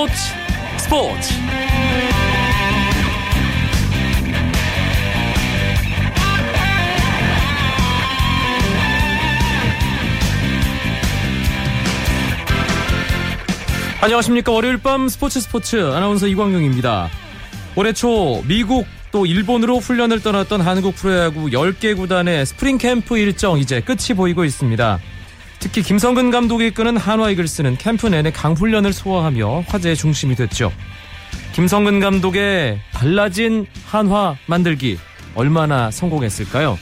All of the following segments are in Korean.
스포츠 스포츠. 안녕하십니까. 월요일 밤 스포츠 스포츠 아나운서 이광용입니다. 올해 초 미국 또 일본으로 훈련을 떠났던 한국 프로야구 10개 구단의 스프링 캠프 일정 이제 끝이 보이고 있습니다 특히 김성근 감독이 이끄는 한화 이글스는 캠프 내내 강훈련을 소화하며 화제의 중심이 됐죠. 김성근 감독의 달라진 한화 만들기 얼마나 성공했을까요?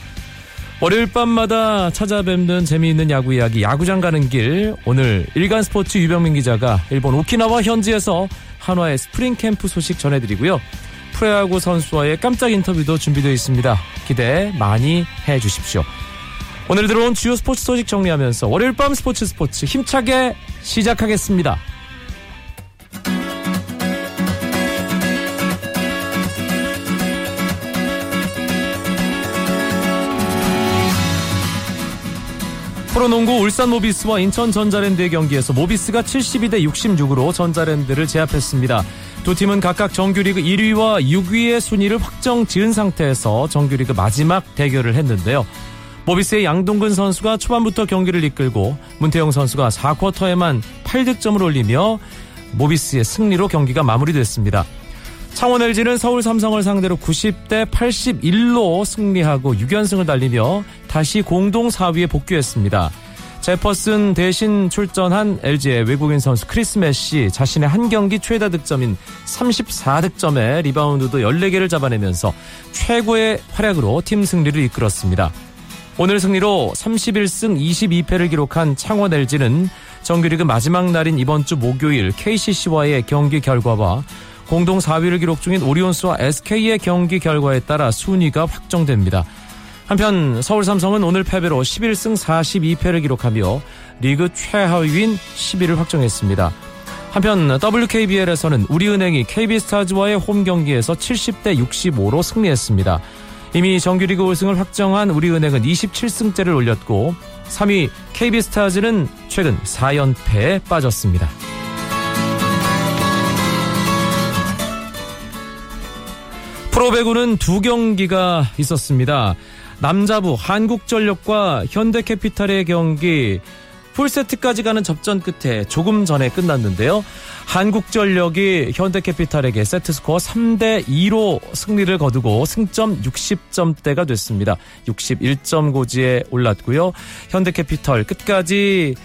월요일 밤마다 찾아뵙는 재미있는 야구 이야기 야구장 가는 길 오늘 일간 스포츠 유병민 기자가 일본 오키나와 현지에서 한화의 스프링 캠프 소식 전해드리고요. 프로야구 선수와의 깜짝 인터뷰도 준비되어 있습니다. 기대 많이 해주십시오. 오늘 들어온 주요 스포츠 소식 정리하면서 월요일 밤 스포츠 스포츠 힘차게 시작하겠습니다. 프로농구 울산 모비스와 인천 전자랜드의 경기에서 모비스가 72대 66으로 전자랜드를 제압했습니다. 두 팀은 각각 정규리그 1위와 6위의 순위를 확정 지은 상태에서 정규리그 마지막 대결을 했는데요. 모비스의 양동근 선수가 초반부터 경기를 이끌고 문태영 선수가 4쿼터에만 8득점을 올리며 모비스의 승리로 경기가 마무리됐습니다. 창원 LG는 서울 삼성을 상대로 90대 81로 승리하고 6연승을 달리며 다시 공동 4위에 복귀했습니다. 제퍼슨 대신 출전한 LG의 외국인 선수 크리스 메시 자신의 한 경기 최다 득점인 34득점에 리바운드도 14개를 잡아내면서 최고의 활약으로 팀 승리를 이끌었습니다. 오늘 승리로 31승 22패를 기록한 창원 LG는 정규리그 마지막 날인 이번 주 목요일 KCC와의 경기 결과와 공동 4위를 기록 중인 오리온스와 SK의 경기 결과에 따라 순위가 확정됩니다. 한편 서울 삼성은 오늘 패배로 11승 42패를 기록하며 리그 최하위인 10위를 확정했습니다. 한편 WKBL에서는 우리은행이 KB스타즈와의 홈 경기에서 70대 65로 승리했습니다. 이미 정규리그 우승을 확정한 우리은행은 27승째를 올렸고 3위 KB스타즈는 최근 4연패에 빠졌습니다. 프로배구는 두 경기가 있었습니다. 남자부 한국전력과 현대캐피탈의 경기 풀세트까지 가는 접전 끝에 조금 전에 끝났는데요. 한국전력이 현대캐피탈에게 세트스코어 3대 2로 승리를 거두고 승점 60점대가 됐습니다. 61점 고지에 올랐고요. 현대캐피탈 끝까지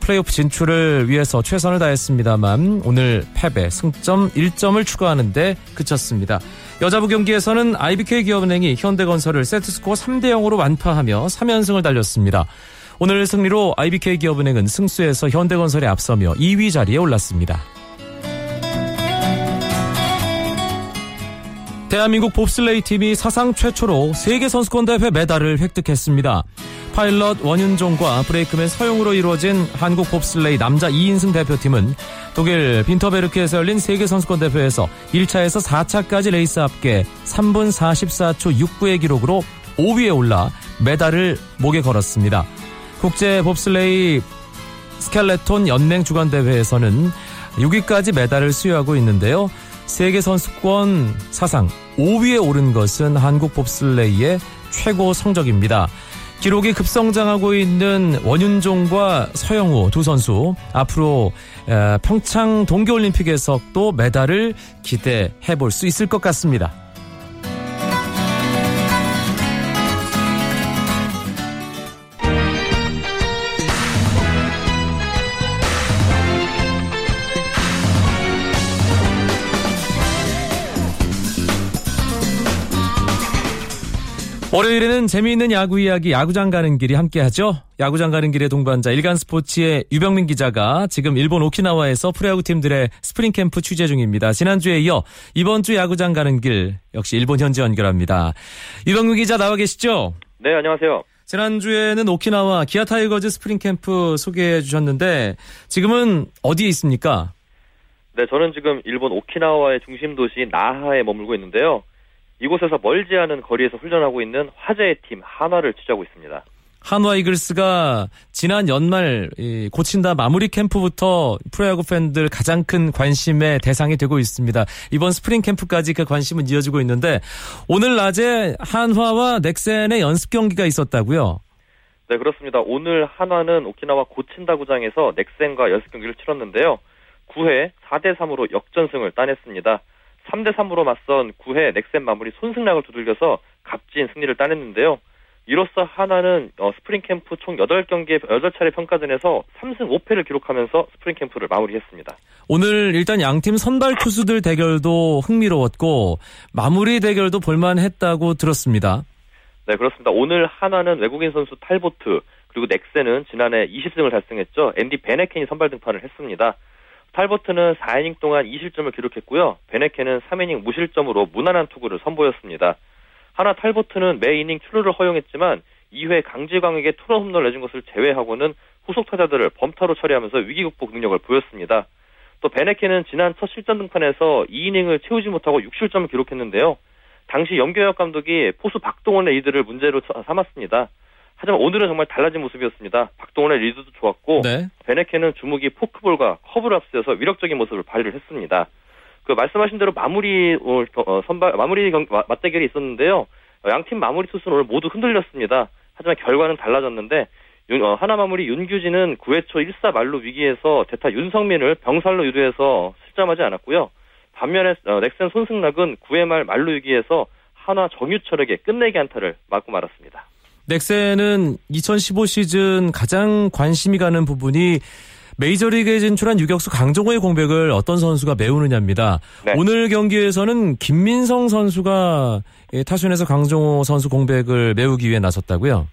플레이오프 진출을 위해서 최선을 다했습니다만 오늘 패배 승점 1점을 추가하는데 그쳤습니다. 여자부 경기에서는 IBK 기업은행이 현대건설을 세트스코어 3대 0으로 완파하며 3연승을 달렸습니다. 오늘 승리로 IBK 기업은행은 승수에서 현대건설에 앞서며 2위 자리에 올랐습니다. 대한민국 봅슬레이 팀이 사상 최초로 세계 선수권 대회 메달을 획득했습니다. 파일럿 원윤종과 브레이크맨 서영우로 이루어진 한국 봅슬레이 남자 2인승 대표팀은 독일 빈터베르크에서 열린 세계 선수권 대회에서 1차에서 4차까지 레이스 합계 3분 44초 69의 기록으로 5위에 올라 메달을 목에 걸었습니다. 국제 봅슬레이 스켈레톤 연맹 주간 대회에서는 6위까지 메달을 수여하고 있는데요. 세계 선수권 사상 5위에 오른 것은 한국 봅슬레이의 최고 성적입니다. 기록이 급성장하고 있는 원윤종과 서영우 두 선수 앞으로 평창 동계올림픽에서 또 메달을 기대해 볼 수 있을 것 같습니다. 월요일에는 재미있는 야구 이야기 야구장 가는 길이 함께하죠. 야구장 가는 길의 동반자 일간 스포츠의 유병민 기자가 지금 일본 오키나와에서 프로야구 팀들의 스프링 캠프 취재 중입니다. 지난주에 이어 이번 주 야구장 가는 길 역시 일본 현지 연결합니다. 유병민 기자 나와 계시죠? 네, 안녕하세요. 지난주에는 오키나와 기아 타이거즈 스프링 캠프 소개해 주셨는데 지금은 어디에 있습니까? 네, 저는 지금 일본 오키나와의 중심 도시 나하에 머물고 있는데요. 이곳에서 멀지 않은 거리에서 훈련하고 있는 화제의 팀 한화를 취재하고 있습니다. 한화 이글스가 지난 연말 고친다 마무리 캠프부터 프로야구 팬들 가장 큰 관심의 대상이 되고 있습니다. 이번 스프링 캠프까지 그 관심은 이어지고 있는데 오늘 낮에 한화와 넥센의 연습 경기가 있었다고요? 네, 그렇습니다. 오늘 한화는 오키나와 고친다 구장에서 넥센과 연습 경기를 치렀는데요. 9회 4대 3으로 역전승을 따냈습니다. 3대 3으로 맞선 9회 넥센 마무리 손승락을 두들겨서 값진 승리를 따냈는데요. 이로써 한화는 어, 스프링 캠프 총 8경기 8차례 평가전에서 3승 5패를 기록하면서 스프링 캠프를 마무리했습니다. 오늘 일단 양팀 선발 투수들 대결도 흥미로웠고 마무리 대결도 볼만했다고 들었습니다. 네, 그렇습니다. 오늘 하나는 외국인 선수 탈보트 그리고 넥센은 지난해 20승을 달성했죠. 앤디 베네켄이 선발 등판을 했습니다. 탈보트는 4이닝 동안 2실점을 기록했고요. 베네켄은 3이닝 무실점으로 무난한 투구를 선보였습니다. 하나 탈보트는 매 이닝 출루를 허용했지만 2회 강지광에게 투런 홈런을 내준 것을 제외하고는 후속 타자들을 범타로 처리하면서 위기 극복 능력을 보였습니다. 또 밴헤켄은 지난 첫 실전 등판에서 2이닝을 채우지 못하고 6실점을 기록했는데요. 당시 염경엽 감독이 포수 박동원의 리드를 문제로 삼았습니다. 하지만 오늘은 정말 달라진 모습이었습니다. 박동원의 리드도 좋았고 네. 밴헤켄은 주무기 포크볼과 커브를 앞세워서 위력적인 모습을 발휘를 했습니다. 그 말씀하신 대로 마무리 어, 어 선발 마무리 경, 맞대결이 있었는데요. 어, 양팀 마무리 투수는 오늘 모두 흔들렸습니다. 하지만 결과는 달라졌는데 윤, 어, 하나 마무리 윤규진은 9회 초 1사 말로 위기에서 대타 윤성민을 병살로 유도해서 실점하지 않았고요. 반면에 어, 넥센 손승락은 9회 말 말로 위기에서 하나 정유철에게 끝내기 한타를 맞고 말았습니다. 넥센은 2015 시즌 가장 관심이 가는 부분이 메이저리그에 진출한 유격수 강정호의 공백을 어떤 선수가 메우느냐입니다. 네. 오늘 경기에서는 김민성 선수가 타순에서 강정호 선수 공백을 메우기 위해 나섰다고요?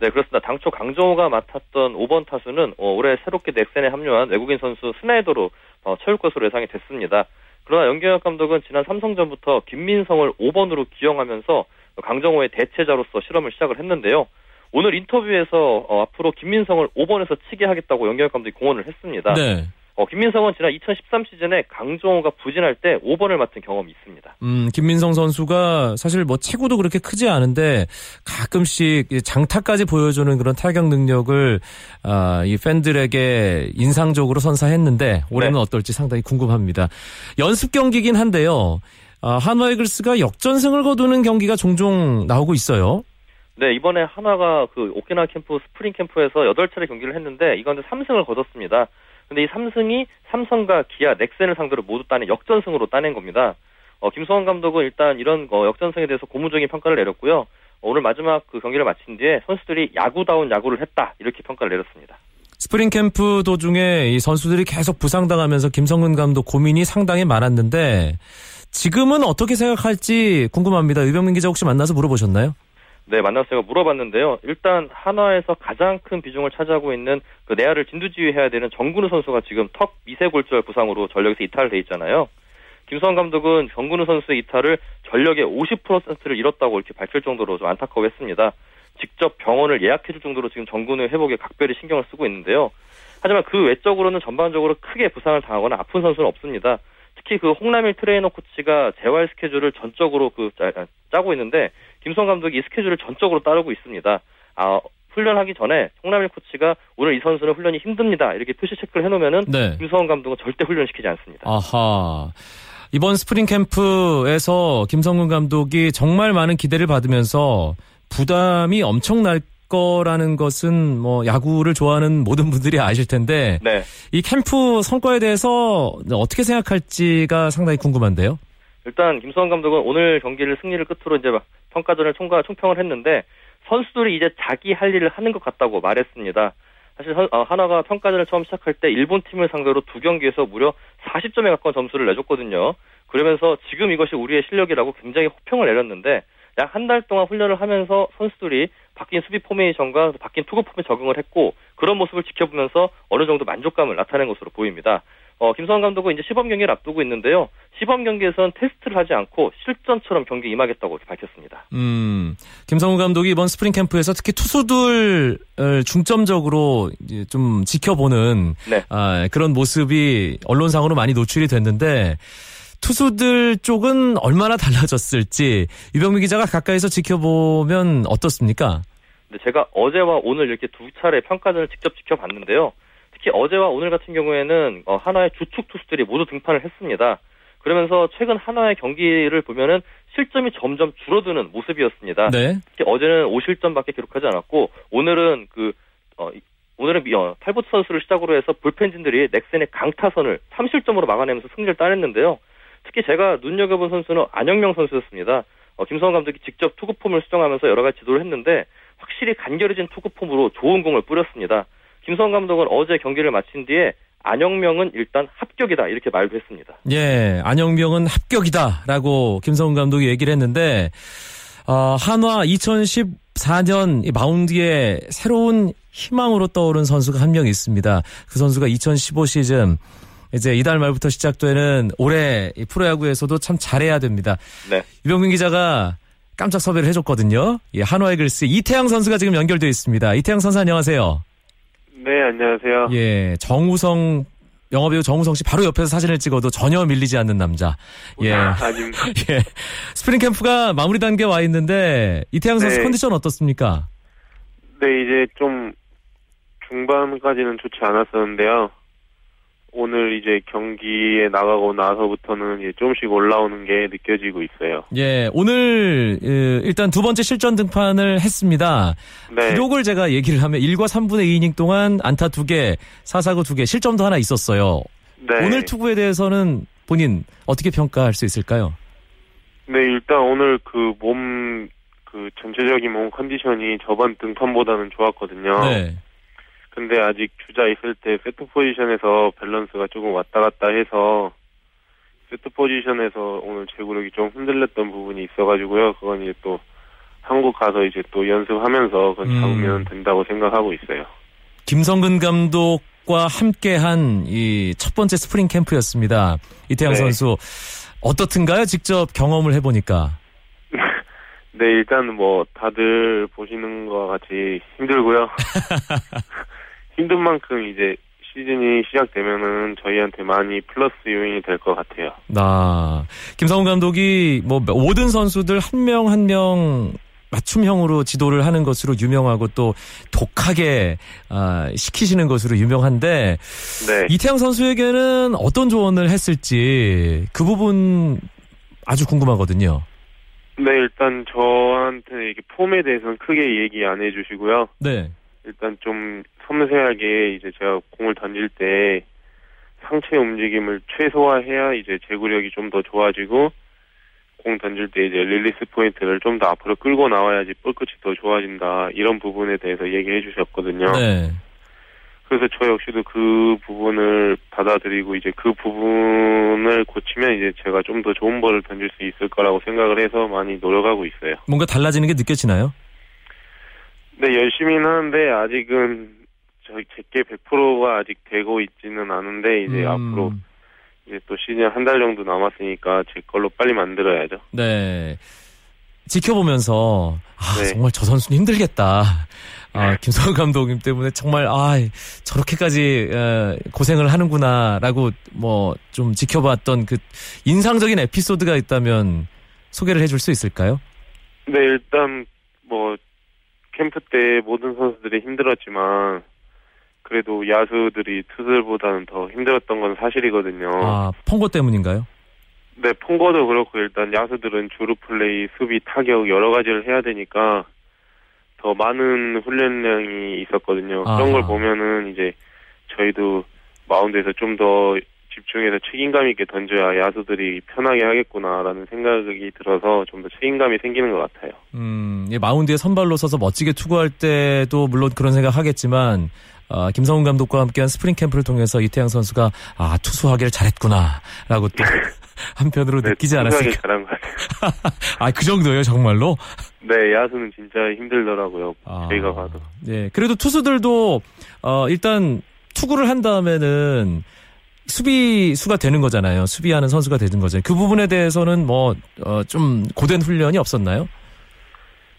네, 그렇습니다. 당초 강정호가 맡았던 5번 타수는 어, 올해 새롭게 넥센에 합류한 외국인 선수 스나이더로 어, 채울 것으로 예상이 됐습니다. 그러나 연경혁 감독은 지난 삼성전부터 김민성을 5번으로 기용하면서 강정호의 대체자로서 실험을 시작을 했는데요. 오늘 인터뷰에서 어, 앞으로 김민성을 5번에서 치게 하겠다고 연경혁 감독이 공언을 했습니다. 네. 어, 김민성은 지난 2013 시즌에 강정호가 부진할 때 5번을 맡은 경험이 있습니다. 음, 김민성 선수가 사실 뭐 체구도 그렇게 크지 않은데 가끔씩 장타까지 보여주는 그런 타격 능력을 아, 이 팬들에게 인상적으로 선사했는데 올해는 네. 어떨지 상당히 궁금합니다. 연습 경기긴 한데요. 아, 한화 이글스가 역전승을 거두는 경기가 종종 나오고 있어요. 네, 이번에 한화가 그 오키나와 캠프 스프링 캠프에서 8차례 경기를 했는데 이 가운데 3승을 거뒀습니다. 근데 이 3승이 삼성과 기아, 넥센을 상대로 모두 따낸 역전승으로 따낸 겁니다. 어, 김성근 감독은 일단 이런 어, 역전승에 대해서 고무적인 평가를 내렸고요. 어, 오늘 마지막 그 경기를 마친 뒤에 선수들이 야구다운 야구를 했다 이렇게 평가를 내렸습니다. 스프링 캠프 도중에 이 선수들이 계속 부상당하면서 김성근 감독 고민이 상당히 많았는데 지금은 어떻게 생각할지 궁금합니다. 유병민 기자 혹시 만나서 물어보셨나요? 네, 만나서 제가 물어봤는데요. 일단 한화에서 가장 큰 비중을 차지하고 있는 그 내야를 진두지휘해야 되는 정근우 선수가 지금 턱 미세 골절 부상으로 전력에서 이탈돼 있잖아요. 김성근 감독은 정근우 선수의 이탈을 전력의 50%를 잃었다고 이렇게 밝힐 정도로 좀 안타까워했습니다. 직접 병원을 예약해줄 정도로 지금 정근우의 회복에 각별히 신경을 쓰고 있는데요. 하지만 그 외적으로는 전반적으로 크게 부상을 당하거나 아픈 선수는 없습니다. 특히 그 홍남일 트레이너 코치가 재활 스케줄을 전적으로 그 짜, 고 있는데 김성근 감독이 이 스케줄을 전적으로 따르고 있습니다. 아, 훈련하기 전에 홍남일 코치가 오늘 이 선수는 훈련이 힘듭니다. 이렇게 표시 체크를 해놓으면은 네. 김성근 감독은 절대 훈련시키지 않습니다. 아하. 이번 스프링 캠프에서 김성근 감독이 정말 많은 기대를 받으면서 부담이 엄청날 거라는 것은 뭐 야구를 좋아하는 모든 분들이 아실 텐데 네. 이 캠프 성과에 대해서 어떻게 생각할지가 상당히 궁금한데요. 일단 김수환 감독은 오늘 경기를 승리를 끝으로 이제 평가전을 총과 총평을 했는데 선수들이 이제 자기 할 일을 하는 것 같다고 말했습니다. 사실 어, 하나가 평가전을 처음 시작할 때 일본 팀을 상대로 두 경기에서 무려 40점에 가까운 점수를 내줬거든요. 그러면서 지금 이것이 우리의 실력이라고 굉장히 호평을 내렸는데 약 한 달 동안 훈련을 하면서 선수들이 바뀐 수비 포메이션과 바뀐 투구 폼에 적응을 했고 그런 모습을 지켜보면서 어느 정도 만족감을 나타낸 것으로 보입니다. 어, 김성환 감독은 이제 시범 경기를 앞두고 있는데요. 시범 경기에서는 테스트를 하지 않고 실전처럼 경기 임하겠다고 밝혔습니다. 음, 김성근 감독이 이번 스프링 캠프에서 특히 투수들을 중점적으로 좀 지켜보는 네. 아, 그런 모습이 언론상으로 많이 노출이 됐는데 투수들 쪽은 얼마나 달라졌을지 유병민 기자가 가까이서 지켜보면 어떻습니까? 근데 제가 어제와 오늘 이렇게 두 차례 평가전을 직접 지켜봤는데요. 특히 어제와 오늘 같은 경우에는 어, 한화의 주축 투수들이 모두 등판을 했습니다. 그러면서 최근 한화의 경기를 보면은 실점이 점점 줄어드는 모습이었습니다. 네. 특히 어제는 5실점밖에 기록하지 않았고 오늘은 그 어, 오늘은 어, 탈보트 선수를 시작으로 해서 불펜진들이 넥센의 강타선을 3실점으로 막아내면서 승리를 따냈는데요. 특히 제가 눈여겨본 선수는 안영명 선수였습니다. 어, 김성원 감독이 직접 투구폼을 수정하면서 여러 가지 지도를 했는데 확실히 간결해진 투구폼으로 좋은 공을 뿌렸습니다. 김성원 감독은 어제 경기를 마친 뒤에 안영명은 일단 합격이다 이렇게 말도 했습니다. 예, 안영명은 합격이다라고 김성훈 감독이 얘기를 했는데 어, 한화 2014년 마운드에 새로운 희망으로 떠오른 선수가 한 명 있습니다. 그 선수가 2015 시즌 이제 이달 말부터 시작되는 올해 프로야구에서도 참 잘해야 됩니다. 네. 유병민 기자가 깜짝 섭외를 해줬거든요. 예, 한화의 글스 이태양 선수가 지금 연결되어 있습니다. 이태양 선수 안녕하세요. 네, 안녕하세요. 예, 정우성 영화배우 정우성 씨 바로 옆에서 사진을 찍어도 전혀 밀리지 않는 남자. 예. 아닙니다. 예. 스프링 캠프가 마무리 단계에 와 있는데 이태양 선수 네. 컨디션 어떻습니까? 네, 이제 좀 중반까지는 좋지 않았었는데요. 오늘 이제 경기에 나가고 나서부터는 이제 조금씩 올라오는 게 느껴지고 있어요. 예, 오늘 예, 일단 두 번째 실전 등판을 했습니다. 네. 기록을 제가 얘기를 하면 1과 3분의 2 이닝 동안 안타 2개, 사사구 2개, 실점도 하나 있었어요. 네. 오늘 투구에 대해서는 본인 어떻게 평가할 수 있을까요? 네, 일단 오늘 그 몸, 그 전체적인 몸 컨디션이 저번 등판보다는 좋았거든요. 네. 근데 아직 주자 있을 때 세트 포지션에서 밸런스가 조금 왔다 갔다 해서 세트 포지션에서 오늘 제구력이 좀 흔들렸던 부분이 있어가지고요. 그건 이제 또 한국 가서 이제 또 연습하면서 그건 음. 잡으면 된다고 생각하고 있어요. 김성근 감독과 함께한 이 첫 번째 스프링 캠프였습니다. 이태양 네. 선수 어떻든가요? 직접 경험을 해보니까. 네, 일단 뭐 다들 보시는 것 같이 힘들고요. 힘든 만큼 이제 시즌이 시작되면은 저희한테 많이 플러스 요인이 될 것 같아요. 나 김성훈 감독이 뭐 모든 선수들 한 명 한 명 맞춤형으로 지도를 하는 것으로 유명하고 또 독하게 아, 시키시는 것으로 유명한데 네. 이태양 선수에게는 어떤 조언을 했을지 그 부분 아주 궁금하거든요. 네, 일단 저한테 이게 폼에 대해서는 크게 얘기 안 해주시고요. 네. 일단 좀 섬세하게 이제 제가 공을 던질 때 상체 움직임을 최소화해야 이제 제구력이 좀 더 좋아지고 공 던질 때 이제 릴리스 포인트를 좀 더 앞으로 끌고 나와야지 볼 끝이 더 좋아진다 이런 부분에 대해서 얘기해 주셨거든요. 네. 그래서 저 역시도 그 부분을 받아들이고 이제 그 부분을 고치면 이제 제가 좀 더 좋은 볼을 던질 수 있을 거라고 생각을 해서 많이 노력하고 있어요. 뭔가 달라지는 게 느껴지나요? 네, 열심히는 하는데 아직은 저희 제게 100%가 아직 되고 있지는 않은데 이제 음, 앞으로 이제 또 시즌 한 달 정도 남았으니까 제 걸로 빨리 만들어야죠. 네. 지켜보면서 아 네. 정말 저 선수는 힘들겠다. 아 김성훈 감독님 때문에 정말 아 저렇게까지 에, 고생을 하는구나라고 뭐 좀 지켜봤던 그 인상적인 에피소드가 있다면 소개를 해줄 수 있을까요? 네, 일단 뭐 캠프 때 모든 선수들이 힘들었지만 그래도 야수들이 투수들보다는 더 힘들었던 건 사실이거든요. 아 펑고 때문인가요? 네, 폰거도 그렇고 일단 야수들은 주루 플레이, 수비, 타격 여러 가지를 해야 되니까 더 많은 훈련량이 있었거든요. 아하. 그런 걸 보면은 이제 저희도 마운드에서 좀 더 집중해서 책임감 있게 던져야 야수들이 편하게 하겠구나라는 생각이 들어서 좀 더 책임감이 생기는 것 같아요. 음, 이 마운드에 선발로 서서 멋지게 투구할 때도 물론 그런 생각 하겠지만 아, 김성근 감독과 함께한 스프링 캠프를 통해서 이태양 선수가 아 투수하기를 잘했구나라고 또 한편으로 느끼지 투수하기 않았을까? 잘한 것 같아요. 아 그 정도예요 정말로? 네, 야수는 진짜 힘들더라고요. 아, 저희가 봐도. 예, 그래도 투수들도 어, 일단 투구를 한 다음에는 수비수가 되는 거잖아요. 수비하는 선수가 되는 거잖아요. 그 부분에 대해서는 뭐좀 고된 훈련이 없었나요?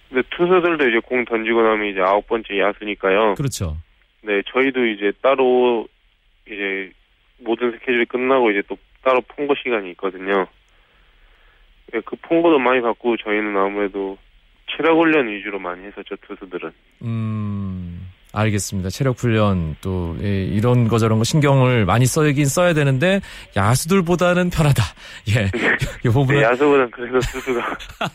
근데 투수들도 이제 공 던지고 나면 이제 아홉 번째 야수니까요. 그렇죠. 네, 저희도 이제 따로 이제 모든 스케줄이 끝나고 이제 또 따로 폰거 시간이 있거든요. 네, 그 폰거도 많이 받고 저희는 아무래도 체력 훈련 위주로 많이 했었죠 투수들은. 음, 알겠습니다. 체력 훈련 또 예, 이런 거 저런 거 신경을 많이 써야긴 써야 되는데 야수들보다는 편하다. 예, 이 부분은 네, 야수보단 그래도 투수가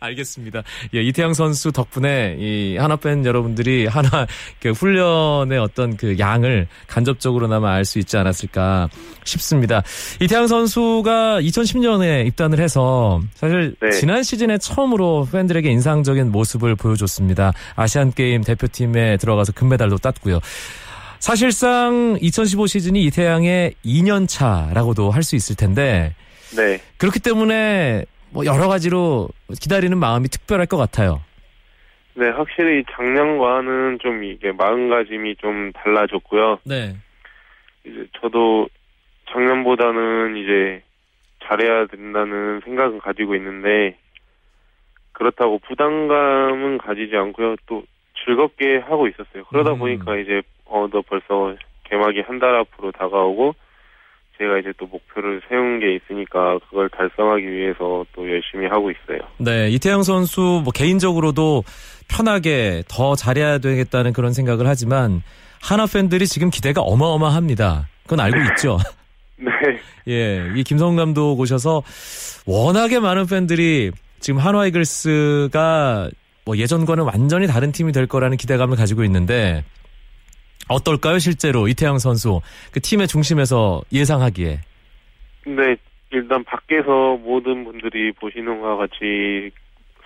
알겠습니다. 예, 이태양 선수 덕분에 이 하나 팬 여러분들이 하나 그 훈련의 어떤 그 양을 간접적으로나마 알 수 있지 않았을까 싶습니다. 이태양 선수가 2010년에 입단을 해서 사실 네. 지난 시즌에 처음으로 팬들에게 인상적인 모습을 보여줬습니다. 아시안 게임 대표팀에 들어가서 금메달도 땄고요. 사실상 2015 시즌이 이태양의 2년 차라고도 할 수 있을 텐데 네. 그렇기 때문에 뭐 여러 가지로 기다리는 마음이 특별할 것 같아요. 네, 확실히 작년과는 좀 이게 마음가짐이 좀 달라졌고요. 네. 이제 저도 작년보다는 이제 잘해야 된다는 생각은 가지고 있는데 그렇다고 부담감은 가지지 않고요. 또 즐겁게 하고 있었어요. 그러다 음. 보니까 이제 어너 벌써 개막이 한 달 앞으로 다가오고 제가 이제 또 목표를 세운 게 있으니까 그걸 달성하기 위해서 또 열심히 하고 있어요. 네, 이태영 선수 뭐 개인적으로도 편하게 더 잘해야 되겠다는 그런 생각을 하지만 하나 팬들이 지금 기대가 어마어마합니다. 그건 알고 있죠. 네. 예, 이 김성훈 감독 오셔서 워낙에 많은 팬들이 지금 한화 이글스가 뭐 예전과는 완전히 다른 팀이 될 거라는 기대감을 가지고 있는데 어떨까요, 실제로 이태양 선수 그 팀의 중심에서 예상하기에? 근데 일단 밖에서 모든 분들이 보시는 것과 같이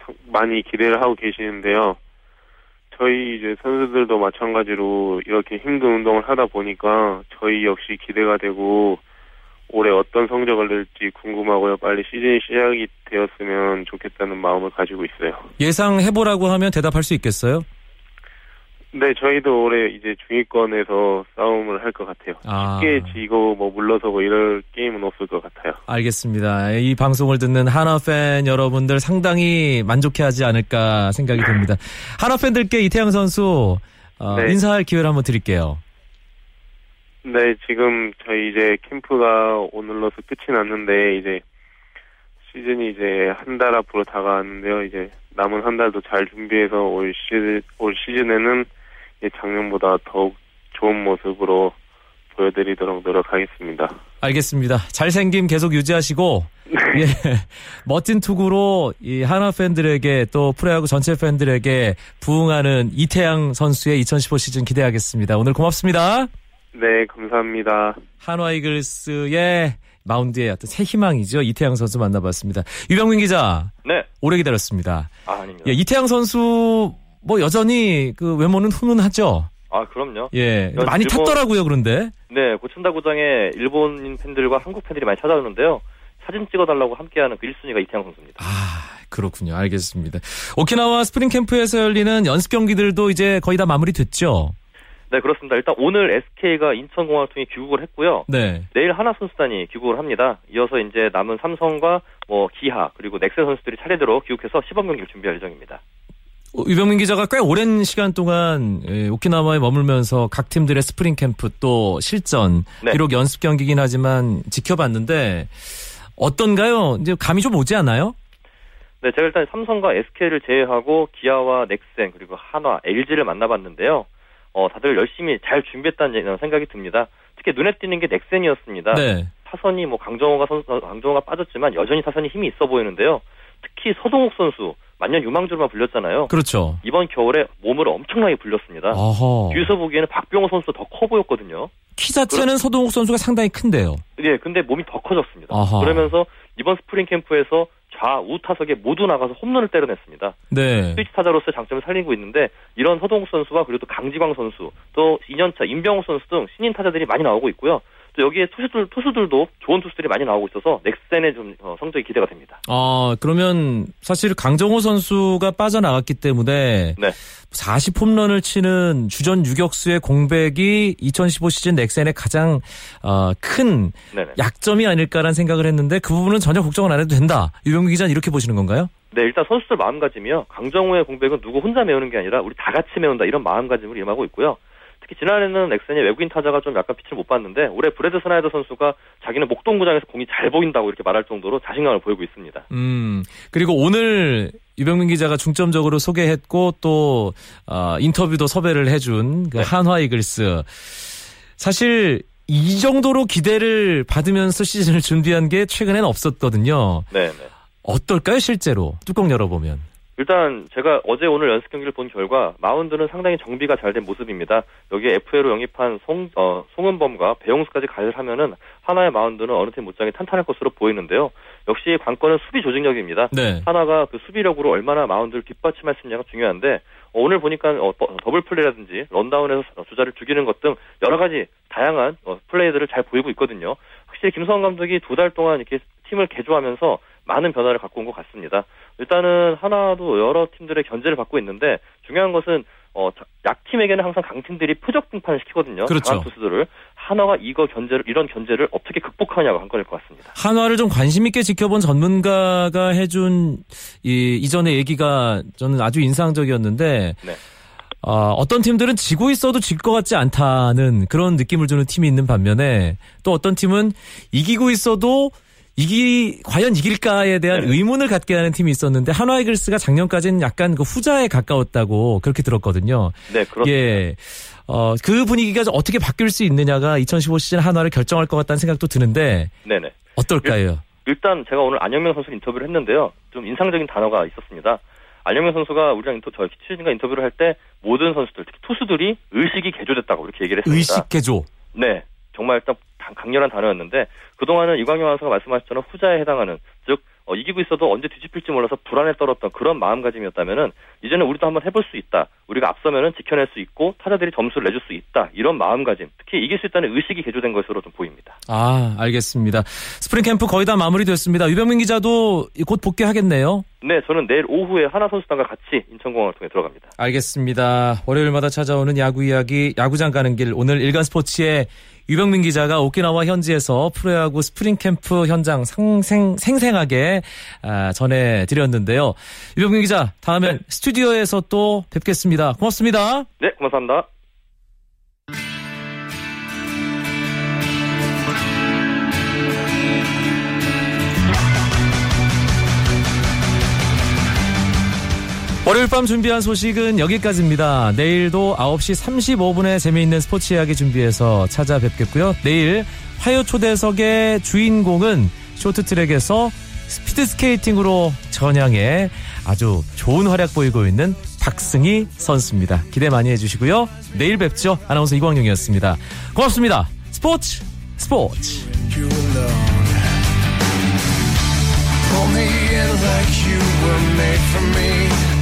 상- 많이 기대를 하고 계시는데요. 저희 이제 선수들도 마찬가지로 이렇게 힘든 운동을 하다 보니까 저희 역시 기대가 되고 올해 어떤 성적을 낼지 궁금하고요. 빨리 시즌이 시작이 되었으면 좋겠다는 마음을 가지고 있어요. 예상해보라고 하면 대답할 수 있겠어요? 네, 저희도 올해 이제 중위권에서 싸움을 할 것 같아요. 아. 쉽게 지고 뭐 물러서고 이럴 게임은 없을 것 같아요. 알겠습니다. 이 방송을 듣는 하나 팬 여러분들 상당히 만족해하지 않을까 생각이 듭니다. 하나 팬들께 이태양 선수 어, 네. 인사할 기회를 한번 드릴게요. 네, 지금 저희 이제 캠프가 오늘로서 끝이 났는데 이제 시즌이 이제 한 달 앞으로 다가왔는데요. 이제 남은 한 달도 잘 준비해서 올 시즌 올 시즌에는 작년보다 더욱 좋은 모습으로 보여드리도록 노력하겠습니다. 알겠습니다. 잘생김 계속 유지하시고 예, 멋진 투구로 이 하나 팬들에게 또 프로야구 전체 팬들에게 부응하는 이태양 선수의 2015 시즌 기대하겠습니다. 오늘 고맙습니다. 네, 감사합니다. 한화 이글스의 마운드의 어떤 새 희망이죠. 이태양 선수 만나봤습니다. 유병민 기자 네. 오래 기다렸습니다. 아, 아닙니다. 예, 이태양 선수 뭐 여전히 그 외모는 훈훈하죠. 아, 그럼요. 예, 연- 많이 일본- 탔더라고요. 그런데 네, 고친다 구장에 일본인 팬들과 한국 팬들이 많이 찾아오는데요. 사진 찍어달라고 함께하는 그 1순위가 이태양 선수입니다. 아 그렇군요. 알겠습니다. 오키나와 스프링 캠프에서 열리는 연습 경기들도 이제 거의 다 마무리됐죠. 네, 그렇습니다. 일단 오늘 SK가 인천공항을 통해 귀국을 했고요. 네. 내일 한화 선수단이 귀국을 합니다. 이어서 이제 남은 삼성과 뭐 기아 그리고 넥센 선수들이 차례대로 귀국해서 시범 경기를 준비할 예정입니다. 어, 유병민 기자가 꽤 오랜 시간 동안 예, 오키나와에 머물면서 각 팀들의 스프링 캠프 또 실전 네. 비록 연습 경기긴 하지만 지켜봤는데 어떤가요? 이제 감이 좀 오지 않아요? 네, 제가 일단 삼성과 SK를 제외하고 기아와 넥센 그리고 한화, LG를 만나봤는데요. 어, 다들 열심히 잘 준비했다는 생각이 듭니다. 특히 눈에 띄는 게 넥센이었습니다. 네. 타선이 뭐 강정호가 선수 강정호가 빠졌지만 여전히 타선이 힘이 있어 보이는데요. 특히 서동욱 선수 만년 유망주로만 불렸잖아요. 그렇죠. 이번 겨울에 몸을 엄청나게 불렸습니다. 어허. 뒤에서 보기에는 박병호 선수 더 커 보였거든요. 키 자체는 서동욱 선수가 상당히 큰데요. 예, 근데 몸이 더 커졌습니다. 아하. 그러면서 이번 스프링 캠프에서 좌우 타석에 모두 나가서 홈런을 때려냈습니다. 네. 스위치 타자로서의 장점을 살리고 있는데 이런 서동욱 선수와 그리고 또 강지광 선수 또 2년차 임병호 선수 등 신인 타자들이 많이 나오고 있고요. 또 여기에 투수들 투수들도 좋은 투수들이 많이 나오고 있어서 넥센의 좀 어, 성적이 기대가 됩니다. 아, 그러면 사실 강정호 선수가 빠져나갔기 때문에 네. 40 홈런을 치는 주전 유격수의 공백이 2015 시즌 넥센의 가장 어, 큰 네네. 약점이 아닐까라는 생각을 했는데 그 부분은 전혀 걱정은 안 해도 된다. 유병규 기자는 이렇게 보시는 건가요? 네, 일단 선수들 마음가짐이요. 강정호의 공백은 누구 혼자 메우는 게 아니라 우리 다 같이 메운다 이런 마음가짐으로 임하고 있고요. 특히 지난해는 넥센이 외국인 타자가 좀 약간 빛을 못 봤는데 올해 브래드 스나이더 선수가 자기는 목동구장에서 공이 잘 보인다고 이렇게 말할 정도로 자신감을 보이고 있습니다. 음, 그리고 오늘 유병민 기자가 중점적으로 소개했고 또 어, 인터뷰도 섭외를 해준 그 네. 한화 이글스. 사실 이 정도로 기대를 받으면서 시즌을 준비한 게 최근엔 없었거든요. 네, 네. 어떨까요, 실제로? 뚜껑 열어보면. 일단 제가 어제 오늘 연습 경기를 본 결과 마운드는 상당히 정비가 잘 된 모습입니다. 여기에 FA로 영입한 송, 어, 송은범과 배영수까지 가세하면은 한화의 마운드는 어느 팀 못지않게 탄탄할 것으로 보이는데요. 역시 관건은 수비 조직력입니다. 네. 한화가 그 수비력으로 얼마나 마운드를 뒷받침할 수 있냐가 중요한데 어, 오늘 보니까 어, 더- 더블 플레이라든지 런다운에서 주자를 죽이는 것 등 여러 가지 다양한 어, 플레이들을 잘 보이고 있거든요. 확실히 김성환 감독이 두 달 동안 이렇게 팀을 개조하면서 많은 변화를 갖고 온 것 같습니다. 일단은 하나도 여러 팀들의 견제를 받고 있는데 중요한 것은 어, 자- 약팀에게는 항상 강팀들이 표적 등판을 시키거든요. 그렇죠. 강한 투수들을 하나가 이거 견제를 이런 견제를 어떻게 극복하냐가 관건일 것 같습니다. 한화를 좀 관심 있게 지켜본 전문가가 해준 이 이전의 얘기가 저는 아주 인상적이었는데 네. 어, 어떤 팀들은 지고 있어도 질 것 같지 않다는 그런 느낌을 주는 팀이 있는 반면에 또 어떤 팀은 이기고 있어도 이기 과연 이길까에 대한 네. 의문을 갖게 하는 팀이 있었는데 한화 이글스가 작년까지는 약간 그 후자에 가까웠다고 그렇게 들었거든요. 네, 그렇습니다. 예. 어, 그 분위기가 좀 어떻게 바뀔 수 있느냐가 2015 시즌 한화를 결정할 것 같다는 생각도 드는데 네네. 어떨까요? 일 단 제가 오늘 안영명 선수 인터뷰를 했는데요. 좀 인상적인 단어가 있었습니다. 안영명 선수가 우리랑 인터, 저 취진과 인터뷰를 할 때 모든 선수들, 특히 투수들이 의식이 개조됐다고 이렇게 얘기를 했습니다. 의식 개조. 네. 정말 일단 강- 강렬한 단어였는데 그동안은 이광용 아나운서가 말씀하셨처럼 후자에 해당하는 즉 어, 이기고 있어도 언제 뒤집힐지 몰라서 불안에 떨었던 그런 마음가짐이었다면은 이제는 우리도 한번 해볼 수 있다. 우리가 앞서면은 지켜낼 수 있고 타자들이 점수를 내줄 수 있다. 이런 마음가짐, 특히 이길 수 있다는 의식이 개조된 것으로 좀 보입니다. 아, 알겠습니다. 스프링 캠프 거의 다 마무리됐습니다. 유병민 기자도 곧 복귀하겠네요. 네, 저는 내일 오후에 한화 선수단과 같이 인천공항을 통해 들어갑니다. 알겠습니다. 월요일마다 찾아오는 야구 이야기, 야구장 가는 길. 오늘 일간 스포츠의 유병민 기자가 오키나와 현지에서 프로야구 스프링 캠프 현장 상생, 생생하게 아, 전해드렸는데요. 유병민 기자, 다음엔 스튜디오에서 또 뵙겠습니다. 고맙습니다. 네, 고맙습니다. 월요일 밤 준비한 소식은 여기까지입니다. 내일도 9시 35분에 재미있는 스포츠 이야기 준비해서 찾아뵙겠고요. 내일 화요 초대석의 주인공은 쇼트트랙에서 스피드 스케이팅으로 전향해 아주 좋은 활약 보이고 있는 박승희 선수입니다. 기대 많이 해주시고요. 내일 뵙죠. 아나운서 이광용이었습니다. 고맙습니다. 스포츠 스포츠. me in like you were made for me.